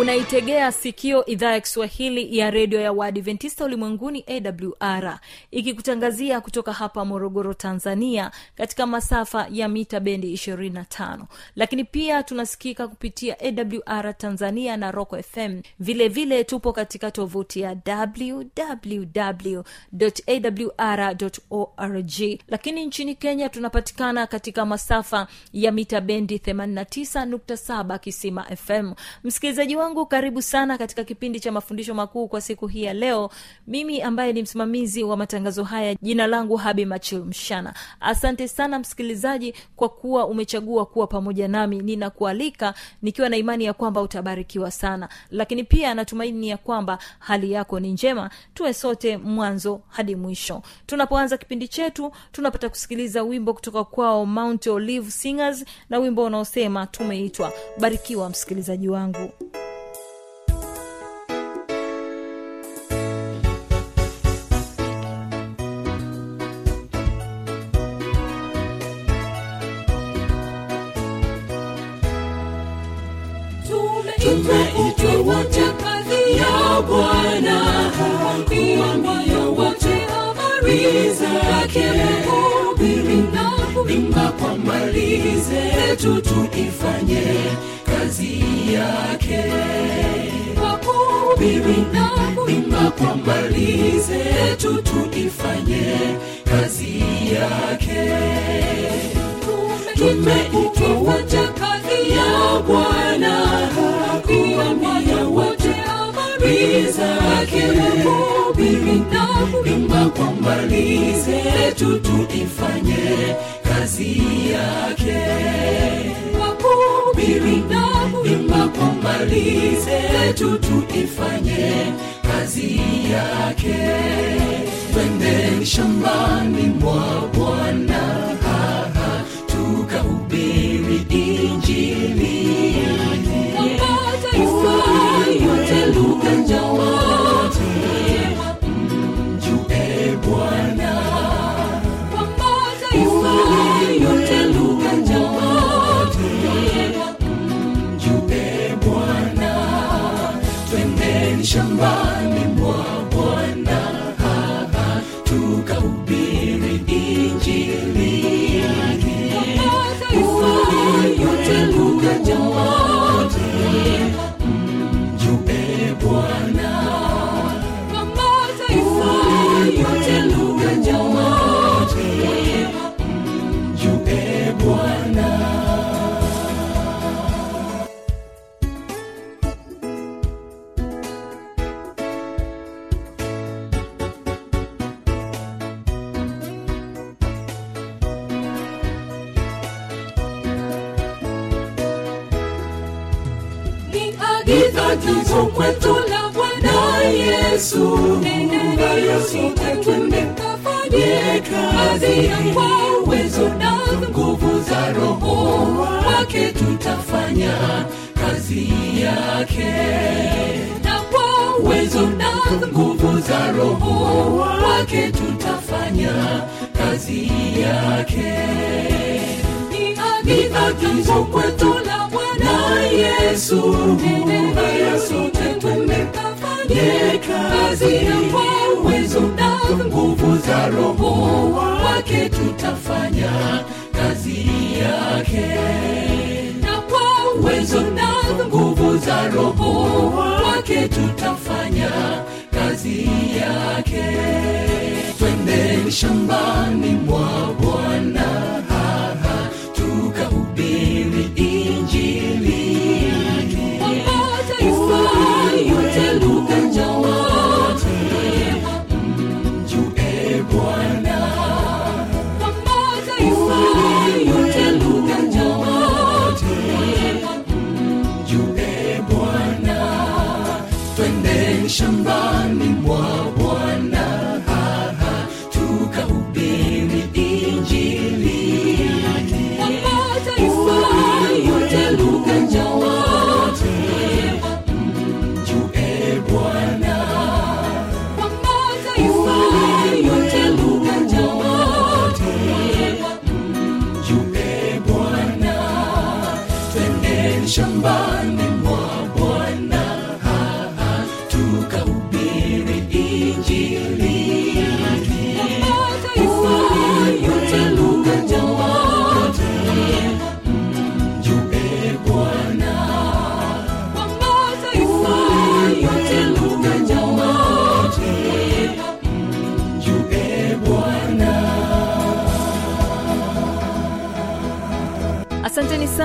unaitegea sikio idhaa ya kiswahili ya redio ya waadventista ulimwenguni awr ikikutangazia kutoka hapa morogoro tanzania katika masafa ya mita bendi 25 lakini pia tunasikika kupitia awr tanzania na rock fm vilevile vile tupo katika tovuti ya www awr org. Lakini nchini kenya tunapatikana katika masafa ya mita bendi 89.7 kisima fm msikilizaji wangu karibu sana katika kipindi cha mafundisho makuu kwa siku hii ya leo. Mimi ambaye ni msimamizi wa matangazo haya jina langu habi machil mshana. Asante sana msikilizaji kwa kuwa umechagua kuwa pamoja nami. Ninakualika nikiwa na imani ya kwamba utabarikiwa sana. Lakini pia natumaini ya kwamba hali yako ni njema. Tuwe sote mwanzo hadi mwisho. Tunapoanza kipindi chetu tunapata kusikiliza wimbo kutoka kwao mount olive singers na wimbo unaosema tumeitwa. Barikiwa msikilizaji wangu kuimba kwa mali zetu tuifanye kazi yake. Kwa kuhubiri na kuimba kwa mali zetu tuifanye kazi yake. Tumeitwa wote kazi ya bwana. Kuambia wote habari zake. Hubiri na kuimba. Kwa mali zetu tuifanye kazi yake. Kwa na kuimba kumalize tu tuifanye kazi yake. Twende shambani mwa bwana. Haha tukahubiri injili yote lugha njawote kazi yake. Na kwa uwezo na nguvu za roho wake tutafanya kazi yake. Ni agizo kwetu la bwana yesu. Nenda sote twende kafanye kazi kwa uwezo na nguvu za roho wake tutafanya kazi yake. Na uwezo na kwa roho wake tutafanya kazi yake. Twende shambani mwa bwana.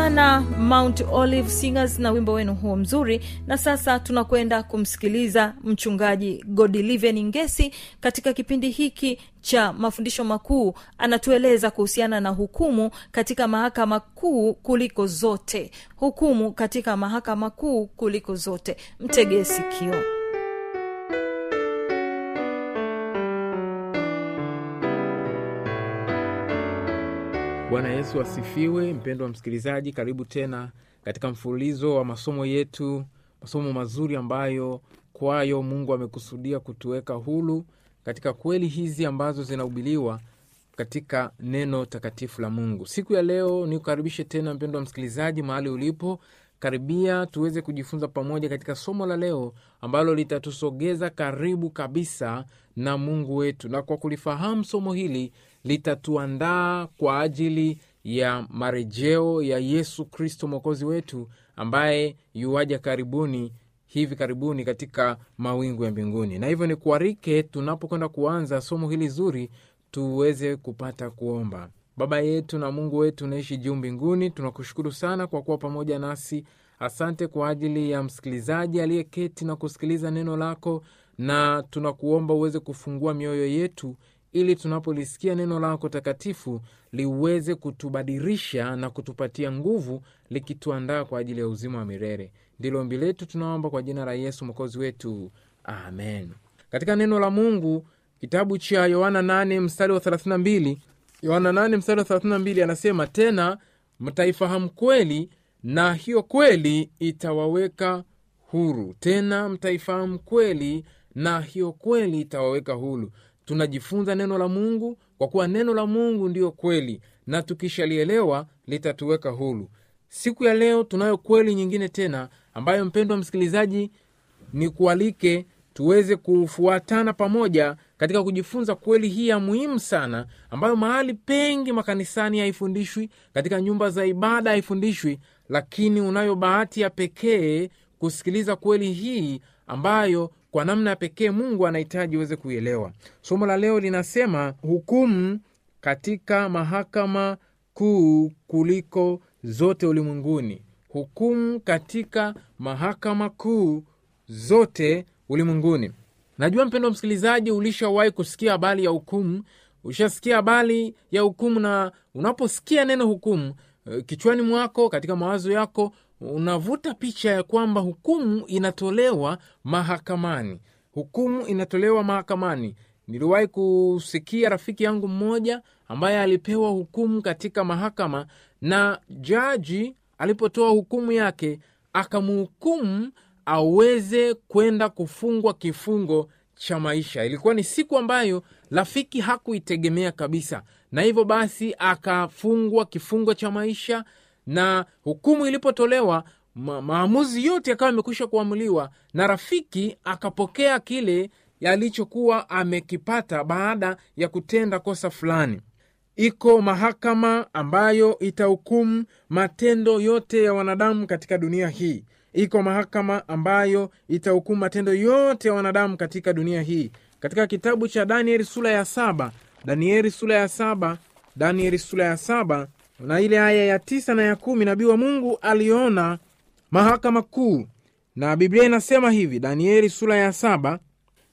Sana mount olive singers na wimbo wenu huo mzuri. Na sasa tunakwenda kumsikiliza mchungaji godiliven ngesi katika kipindi hiki cha mafundisho makuu. Anatueleza kuhusiana na hukumu katika mahakama kuu kuliko zote. Hukumu katika mahakama kuu kuliko zote. Mtegee sikio bwana yesu asifiwe. Mpendo wa msikilizaji karibu tena katika mfululizo wa masomo yetu masomo mazuri ambayo kwayo mungu amekusudia kutuweka hulu katika kweli hizi ambazo zinahubiliwa katika neno takatifu la mungu. Siku ya leo nikukaribishe tena mpendo wa msikilizaji mahali ulipo. Karibia tuweze kujifunza pamoja katika somo la leo ambalo litatusogeza karibu kabisa na mungu wetu. Na kwa kulifahamu somo hili litatuandaa kwa ajili ya marejeo ya yesu kristo mwokozi wetu ambaye yuwaja karibuni hivi karibuni katika mawingu ya mbinguni. Na hivyo ni kuarike tunapokwenda kuanza somo hili zuri tuweze kupata kuomba. Baba yetu na mungu wetu unaishi juu mbinguni tunakushukuru sana kwa kuwa pamoja nasi. Asante kwa ajili ya msikilizaji aliyeketi na kusikiliza neno lako na tunakuomba uweze kufungua mioyo yetu ili tunapolisikia neno lako takatifu liweze kutubadirisha na kutupatia nguvu likituandaa kwa ajili ya uzima wa milele. Ndilo ombi letu tunaomba kwa jina la yesu mwokozi wetu. Amen. Katika neno la mungu kitabu cha yohana 8 mstari wa 32 yohana 8 mstari wa 32 anasema tena mtaifahamu kweli na hiyo kweli itawaweka huru. Tena mtaifahamu kweli na hiyo kweli itawaweka huru tunajifunza neno la mungu kwa kuwa neno la mungu ndiyo kweli na tukishalielewa litatuweka huru. Siku ya leo tunayo kweli nyingine tena ambayo mpendwa msikilizaji ni kualike tuweze kufuatana pamoja katika kujifunza kweli hii ya muhimu sana ambayo mahali pengi makanisani haifundishwi katika nyumba za ibada haifundishwi lakini unayo bahati ya pekee kusikiliza kweli hii ambayo kwa namna ya pekee mungu anahitaji uweze kuielewa. Somo la leo linasema hukumu katika mahakama kuu kuliko zote ulimwenguni. Hukumu katika mahakama kuu zote ulimwenguni. Najua mpendo msikilizaji ulishawahi kusikia habari ya hukumu? Ushasikia habari ya hukumu na unaposikia neno hukumu eh, kichwani mwako katika mawazo yako unavuta picha ya kwamba hukumu inatolewa mahakamani. Hukumu inatolewa mahakamani. Niliwahi kusikia rafiki yangu mmoja ambaye alipewa hukumu katika mahakama na jaji alipotoa hukumu yake akamhukumu aweze kwenda kufungwa kifungo cha maisha. Ilikuwa ni siku ambayo rafiki hakuitegemea kabisa. Na hivyo basi akafungwa kifungo cha maisha na hukumu ilipotolewa ma- maamuzi yote yakawa amekwisha kuamuliwa na rafiki akapokea kile alichokuwa amekipata baada ya kutenda kosa fulani. Iko mahakama ambayo itahukumu matendo yote ya wanadamu katika dunia hii. Iko mahakama ambayo itahukumu matendo yote ya wanadamu katika dunia hii. Katika kitabu cha danieli sura ya saba danieli sura ya saba danieli sura ya saba na ile aya ya tisa na ya kumi nabii wa mungu aliona mahakama kuu. Na biblia inasema hivi danieli sura ya saba.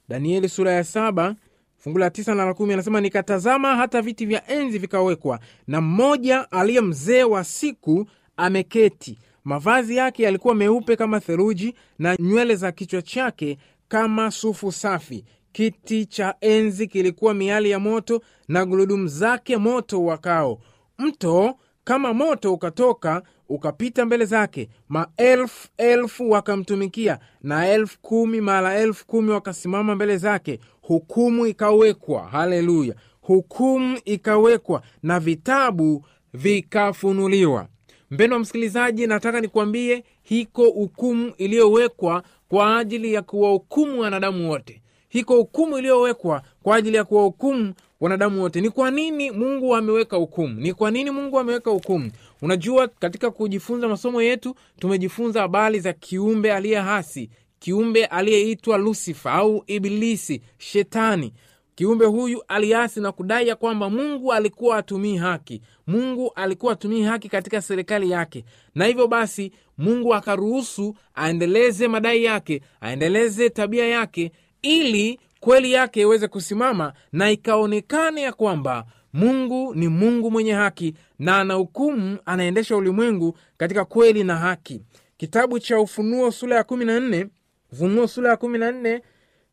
Danieli sura ya saba fungu la tisa na la kumi anasema nikatazama hata viti vya enzi vikawekwa na mmoja aliye mzee wa siku ameketi. Mavazi yake yalikuwa meupe kama theluji na nywele za kichwa chake kama sufu safi. Kiti cha enzi kilikuwa miali ya moto na gurudumu zake moto wakao mto kama moto ukatoka ukapita mbele zake maelfu elfu wakamtumikia na elfu kumi mara elfu kumi wakasimama mbele zake hukumu ikawekwa haleluya hukumu ikawekwa na vitabu vikafunuliwa. Mpendo wa msikilizaji nataka nikuambie hiko hukumu iliyowekwa kwa ajili ya kuwahukumu wanadamu wote. Hiko hukumu iliyowekwa kwa ajili ya kuwahukumu wanadamu wote. Ni kwa nini mungu ameweka hukumu? Ni kwa nini mungu ameweka hukumu? Unajua katika kujifunza masomo yetu tumejifunza habari za kiumbe aliye hasi kiumbe aliyeitwa lusifa au ibilisi shetani. Kiumbe huyu aliasi na kudai ya kwamba mungu alikuwa atumii haki. Mungu alikuwa atumii haki katika serikali yake. Na hivyo basi mungu akaruhusu aendeleze madai yake aendeleze tabia yake ili kweli yake iweze kusimama na ikaonekane ya kwamba mungu ni mungu mwenye haki na ana hukumu anaendesha ulimwengu katika kweli na haki. Kitabu cha ufunuo sura ya kumi na nne ufunuo sura ya kumi na nne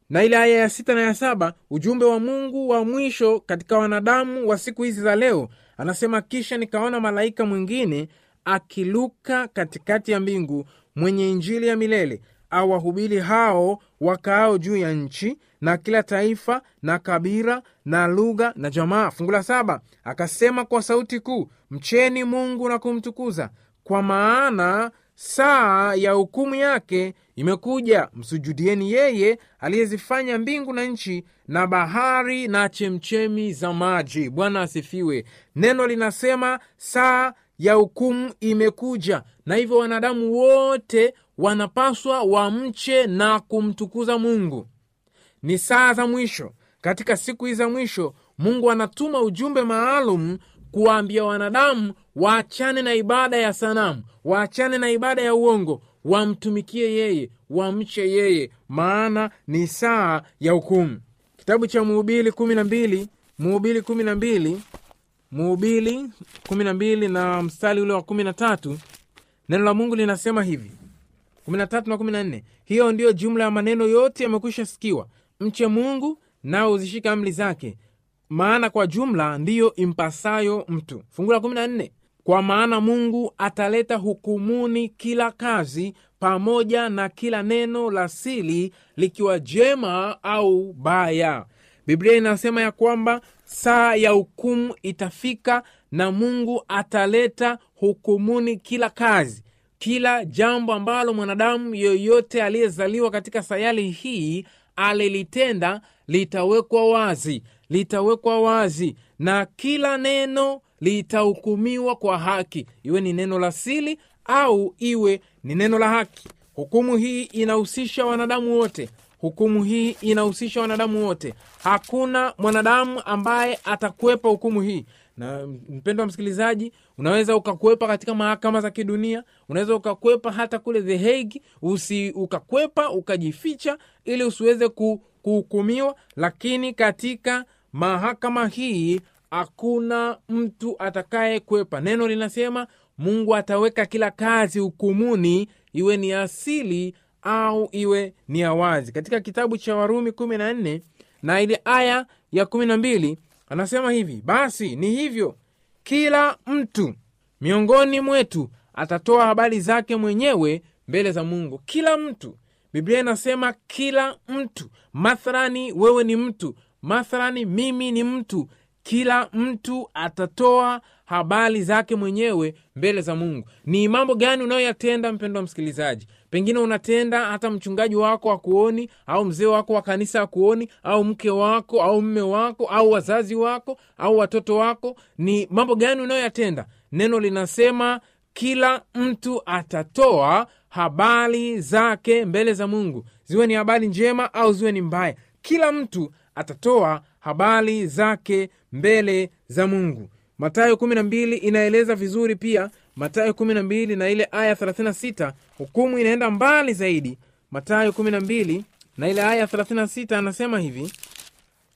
na ile aya ya sita na ya saba ujumbe wa mungu wa mwisho katika wanadamu wa siku hizi za leo anasema kisha nikaona malaika mwingine akiluka katikati ya mbingu mwenye injili ya milele awahubiri hao wakaao juu ya nchi na kila taifa na kabila na lugha na jamaa. Fungu la saba akasema kwa sauti kuu mcheni mungu na kumtukuza kwa maana saa ya hukumu yake imekuja. Msujudieni yeye aliyezifanya mbingu na nchi na bahari na chemchemi za maji. Bwana asifiwe. Neno linasema saa ya hukumu imekuja. Na hivyo wanadamu wote wanapaswa wamche na kumtukuza mungu. Ni saa za mwisho. Katika siku hizi za mwisho mungu anatuma ujumbe maalum kuwaambia wanadamu waachane na ibada ya sanamu waachane na ibada ya uongo wamtumikie yeye wamche yeye. Maana ni saa ya hukumu. Kitabu cha muhubili kumi na mbili muhubili kumi na mbili muhubili kumi na mbili na mstari ule wa kumi na tatu neno la mungu linasema hivi. 13 na 14 hiyo ndiyo jumla ya maneno yote yamekwisha sikiwa. Mche mungu nao uzishika amri zake. Maana kwa jumla ndiyo impasayo mtu. Fungu la 14 kwa maana mungu ataleta hukumuni kila kazi pamoja na kila neno la sili likiwa jema au baya. Biblia inasema ya kwamba saa ya hukumu itafika na mungu ataleta hukumuni kila kazi kila jambo ambalo mwanadamu yoyote aliyezaliwa katika sayari hii alilitenda litawekwa wazi litawekwa wazi na kila neno litahukumiwa kwa haki. Iwe ni neno la sili au iwe ni neno la haki. Hukumu hii inahusisha wanadamu wote hukumu hii inahusisha wanadamu wote. Hakuna mwanadamu ambaye atakwepa hukumu hii. Na mpendo wa msikilizaji unaweza ukakwepa katika mahakama za kidunia unaweza ukakwepa hata kule the Hague usi ukakwepa ukajificha ili usiweze kuhukumiwa lakini katika mahakama hii hakuna mtu atakaye kwepa neno linasema mungu ataweka kila kazi hukumuni iwe ni asili au iwe ni ya wazi katika kitabu cha warumi kumi na nne na ile aya ya kumi na mbili anasema hivi basi ni hivyo kila mtu miongoni mwetu atatoa habari zake mwenyewe mbele za mungu. Kila mtu. Biblia inasema kila mtu. Mathalani wewe ni mtu mathalani mimi ni mtu kila mtu atatoa habari zake mwenyewe mbele za mungu. Ni mambo gani unayoyatenda mpendo wa msikilizaji? Pengine unatenda hata mchungaji wako akuoni au mzee wako wa kanisa akuoni au mke wako au mme wako au wazazi wako au watoto wako. Ni mambo gani unayoyatenda? Neno linasema kila mtu atatoa habari zake mbele za mungu. Ziwe ni habari njema au ziwe ni mbaya. Kila mtu atatoa habari zake mbele za mungu matayo 12 inaeleza vizuri pia. Matayo 12 na ile aya 36 hukumu inaenda mbali zaidi. Matayo 12 na ile aya 36 anasema hivi.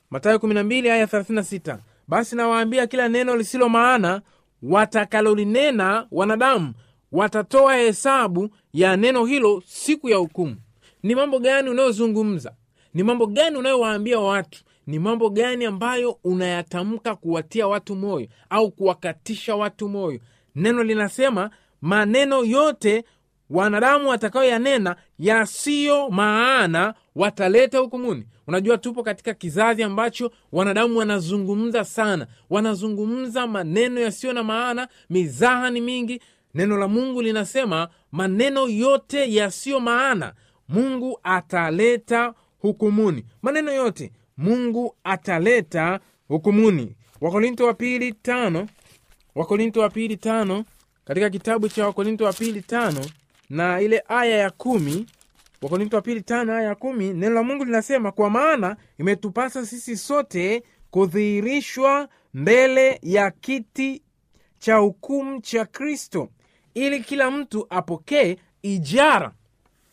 Matayo 12 aya 36 basi nawaambia kila neno lisilo maana watakalolinena wanadamu watatoa hesabu ya neno hilo siku ya hukumu. Ni mambo gani unayozungumza? Ni mambo gani unayowaambia watu ni mambo gani ambayo unayatamka kuwatia watu moyo au kuwakatisha watu moyo? Neno linasema maneno yote wanadamu watakayoyanena yasiyo maana wataleta hukumuni. Unajua tupo katika kizazi ambacho wanadamu wanazungumza sana. Wanazungumza maneno yasiyo na maana mizaha ni mingi. Neno la mungu linasema maneno yote yasiyo maana mungu ataleta hukumuni. Maneno yote mungu ataleta hukumuni. Wakorinto wa pili tano. Wakorinto wa pili tano. Katika kitabu cha wakorinto wa pili tano na ile aya ya kumi. Wakorinto wa pili tano aya ya kumi neno la mungu linasema kwa maana imetupasa sisi sote kudhihirishwa mbele ya kiti cha hukumu cha kristo ili kila mtu apokee ijara.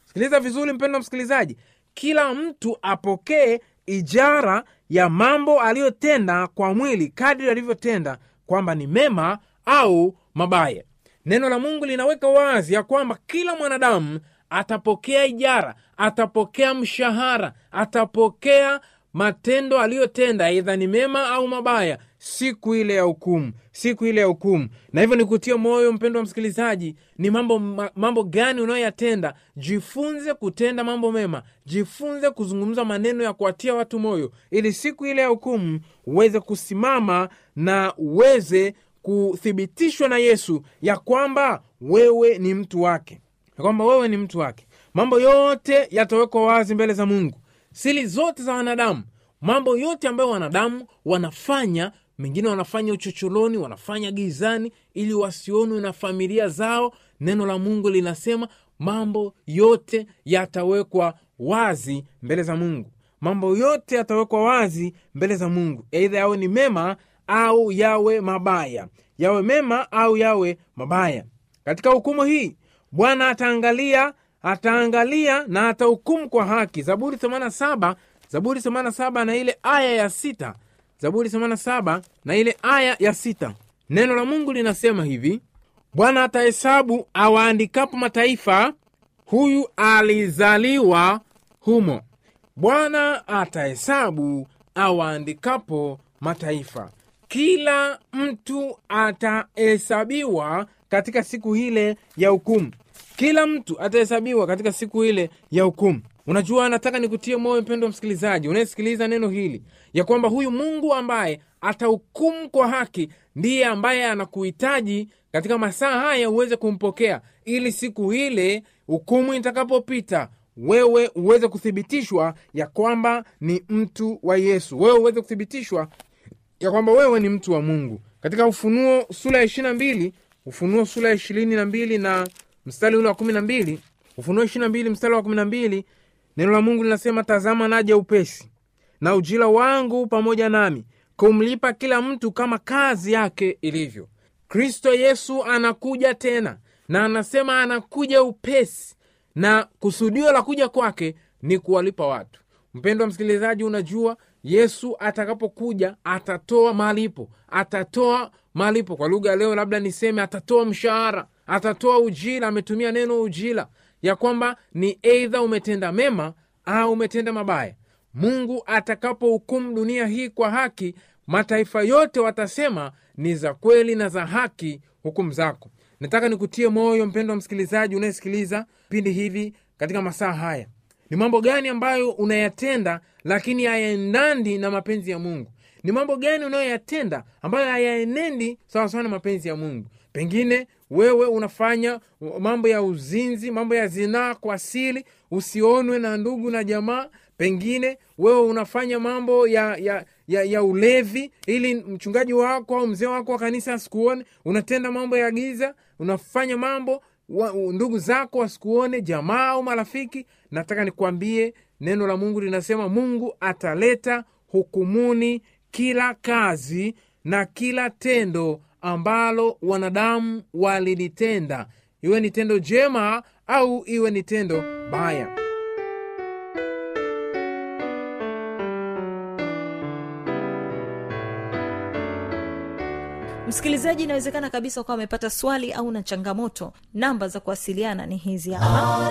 Sikiliza vizuri mpendo msikilizaji. Kila mtu apokee ijara ya mambo aliyotenda kwa mwili kadri alivyotenda kwamba ni mema au mabaya. Neno la mungu linaweka wazi ya kwamba kila mwanadamu atapokea ijara atapokea mshahara atapokea matendo aliyotenda aidha ni mema au mabaya siku ile ya hukumu siku ile ya hukumu. Na hivyo nikutie moyo mpendo wa msikilizaji ni mambo, mambo gani unayoyatenda? Jifunze kutenda mambo mema jifunze kuzungumza maneno ya kuwatia watu moyo ili siku ile ya hukumu uweze kusimama na uweze kuthibitishwa na yesu ya kwamba wewe ni mtu wake. Ya kwamba wewe ni mtu wake. Mambo yote yatawekwa wazi mbele za mungu sili zote za wanadamu. Mambo yote ambayo wanadamu wanafanya mengine wanafanya uchochoroni wanafanya gizani ili wasionwe na familia zao neno la mungu linasema mambo yote yatawekwa wazi mbele za mungu. Mambo yote yatawekwa wazi mbele za mungu. Eidha yawe ni mema au yawe mabaya. Yawe mema au yawe mabaya. Katika hukumu hii bwana ataangalia ataangalia na atahukumu kwa haki. Zaburi 87 zaburi 87 na ile aya ya sita. Zaburi 87 na ile aya ya sita. Neno la mungu linasema hivi bwana atahesabu awaandikapo mataifa huyu alizaliwa humo. Bwana atahesabu awaandikapo mataifa. Kila mtu atahesabiwa katika siku ile ya hukumu kila mtu atahesabiwa katika siku ile ya hukumu. Unajua nataka nikutie moyo mpendo wa msikilizaji unayesikiliza neno hili ya kwamba huyu mungu ambaye atahukumu kwa haki ndiye ambaye anakuhitaji katika masaa haya uweze kumpokea ili siku ile hukumu itakapopita wewe uweze kuthibitishwa ya kwamba ni mtu wa yesu. Wewe uweze kuthibitishwa ya kwamba wewe ni mtu wa mungu. Katika ufunuo sura ya ishirina mbili ufunuo sura ya ishirini na mbili na mstari ule wa kumi na mbili. Ufunuo ishirina mbili mstari wa kumi na mbili. Neno la mungu linasema tazama naja upesi na ujira wangu pamoja nami kumlipa kila mtu kama kazi yake ilivyo. Kristo yesu anakuja tena na anasema anakuja upesi na kusudio la kuja kwake ni kuwalipa watu. Mpendo wa msikilizaji unajua yesu atakapokuja atatoa malipo atatoa malipo. Kwa lugha leo labda niseme atatoa mshahara atatoa ujira ametumia neno ujira ya kwamba ni eidha umetenda mema au umetenda mabaya. Mungu atakapohukumu dunia hii kwa haki mataifa yote watasema ni za kweli na za haki hukumu zako. Nataka nikutie moyo mpendo wa msikilizaji unayesikiliza pindi hivi katika masaa haya. Ni mambo gani ambayo unayatenda lakini hayaendandi na mapenzi ya mungu? Ni mambo gani unayoyatenda ambayo hayaenendi sawasawa na mapenzi ya mungu? Pengine wewe unafanya mambo ya uzinzi mambo ya zinaa kwa siri usionwe na ndugu na jamaa. Pengine wewe unafanya mambo ya ya ya, ya ulevi ili mchungaji wako au mzee wako wa kanisa asikuone. Unatenda mambo ya giza unafanya mambo wa, ndugu zako wasikuone jamaa au marafiki. Nataka nikwambie neno la mungu linasema mungu ataleta hukumuni kila kazi na kila tendo ambalo wanadamu walilitenda. Iwe ni tendo jema au iwe ni tendo baya. Msikilizaji inawezekana kabisa ukawa amepata swali au na changamoto. Namba za kuwasiliana ni hizi hapa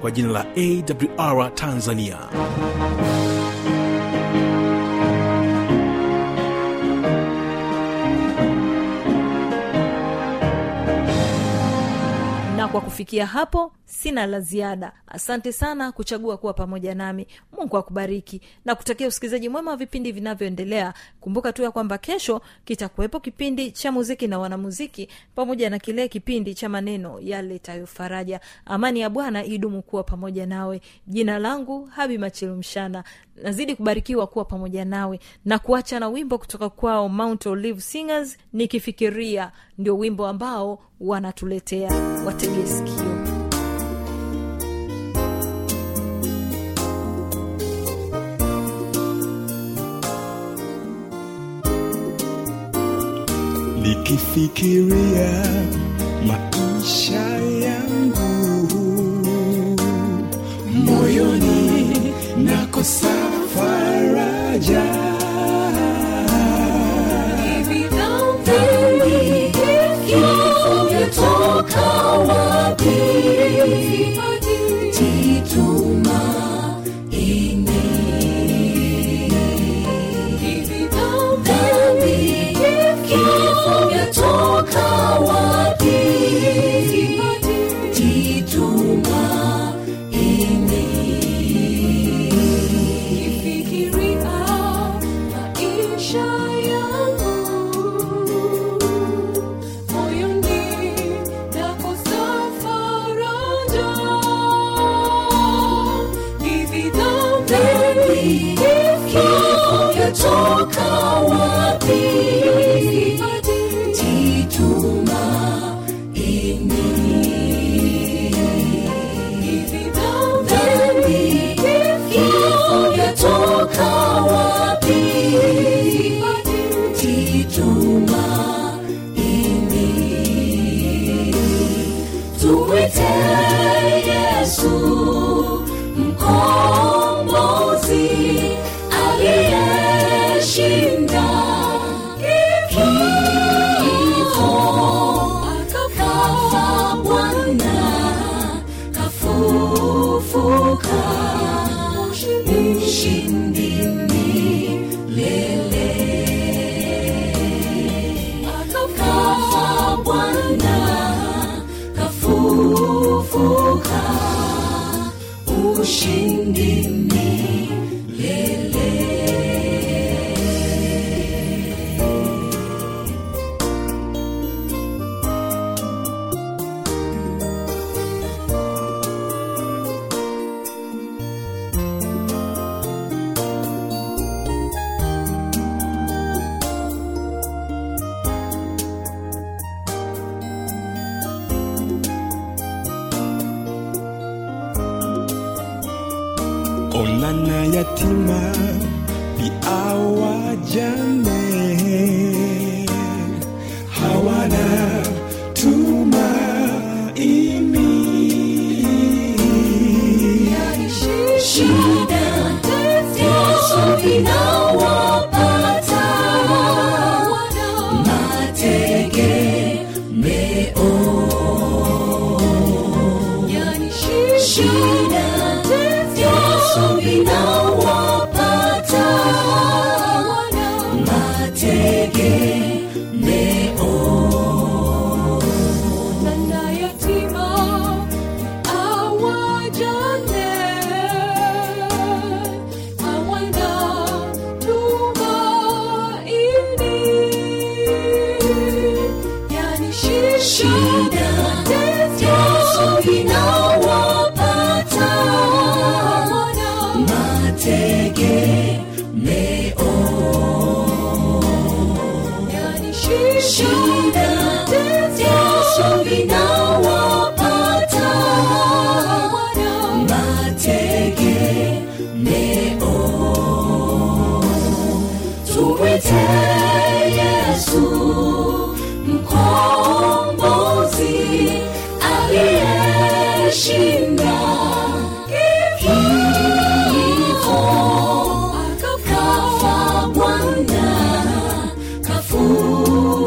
kwa jina la awr tanzania. Na kwa kufikia hapo sina la ziada. Asante sana kuchagua kuwa pamoja nami. Mungu akubariki na kutakia usikilizaji mwema wa vipindi vinavyoendelea. Kumbuka tu ya kwamba kesho kitakuwepo kipindi cha muziki na wanamuziki pamoja na kile kipindi cha maneno yaletayo faraja. Amani ya bwana idumu kuwa pamoja nawe. Jina langu habi machilumshana nazidi kubarikiwa kuwa pamoja nawe na kuacha na wimbo kutoka kwao mount olive singers nikifikiria. Ndio wimbo ambao wanatuletea. Watege nikifikiria maisha yangu. Moyoni nakosa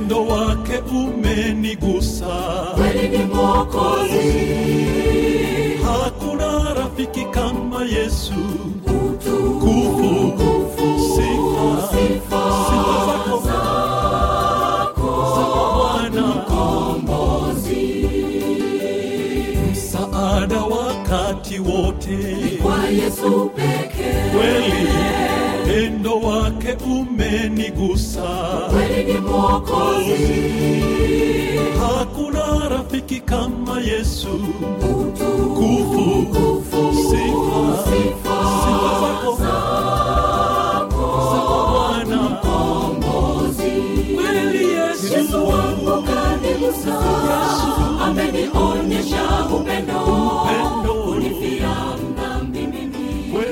pendo wake umenigusa. Kweli ni Mwokozi. Hakuna rafiki kama yesu. Utukufu kufu sifa sifa zako. zako. Msaada wakati wote. Kwa Yesu pekee umenigusa. Kweli ni Mwokozi. Hakuna rafiki kama yesu. Kufu. sifa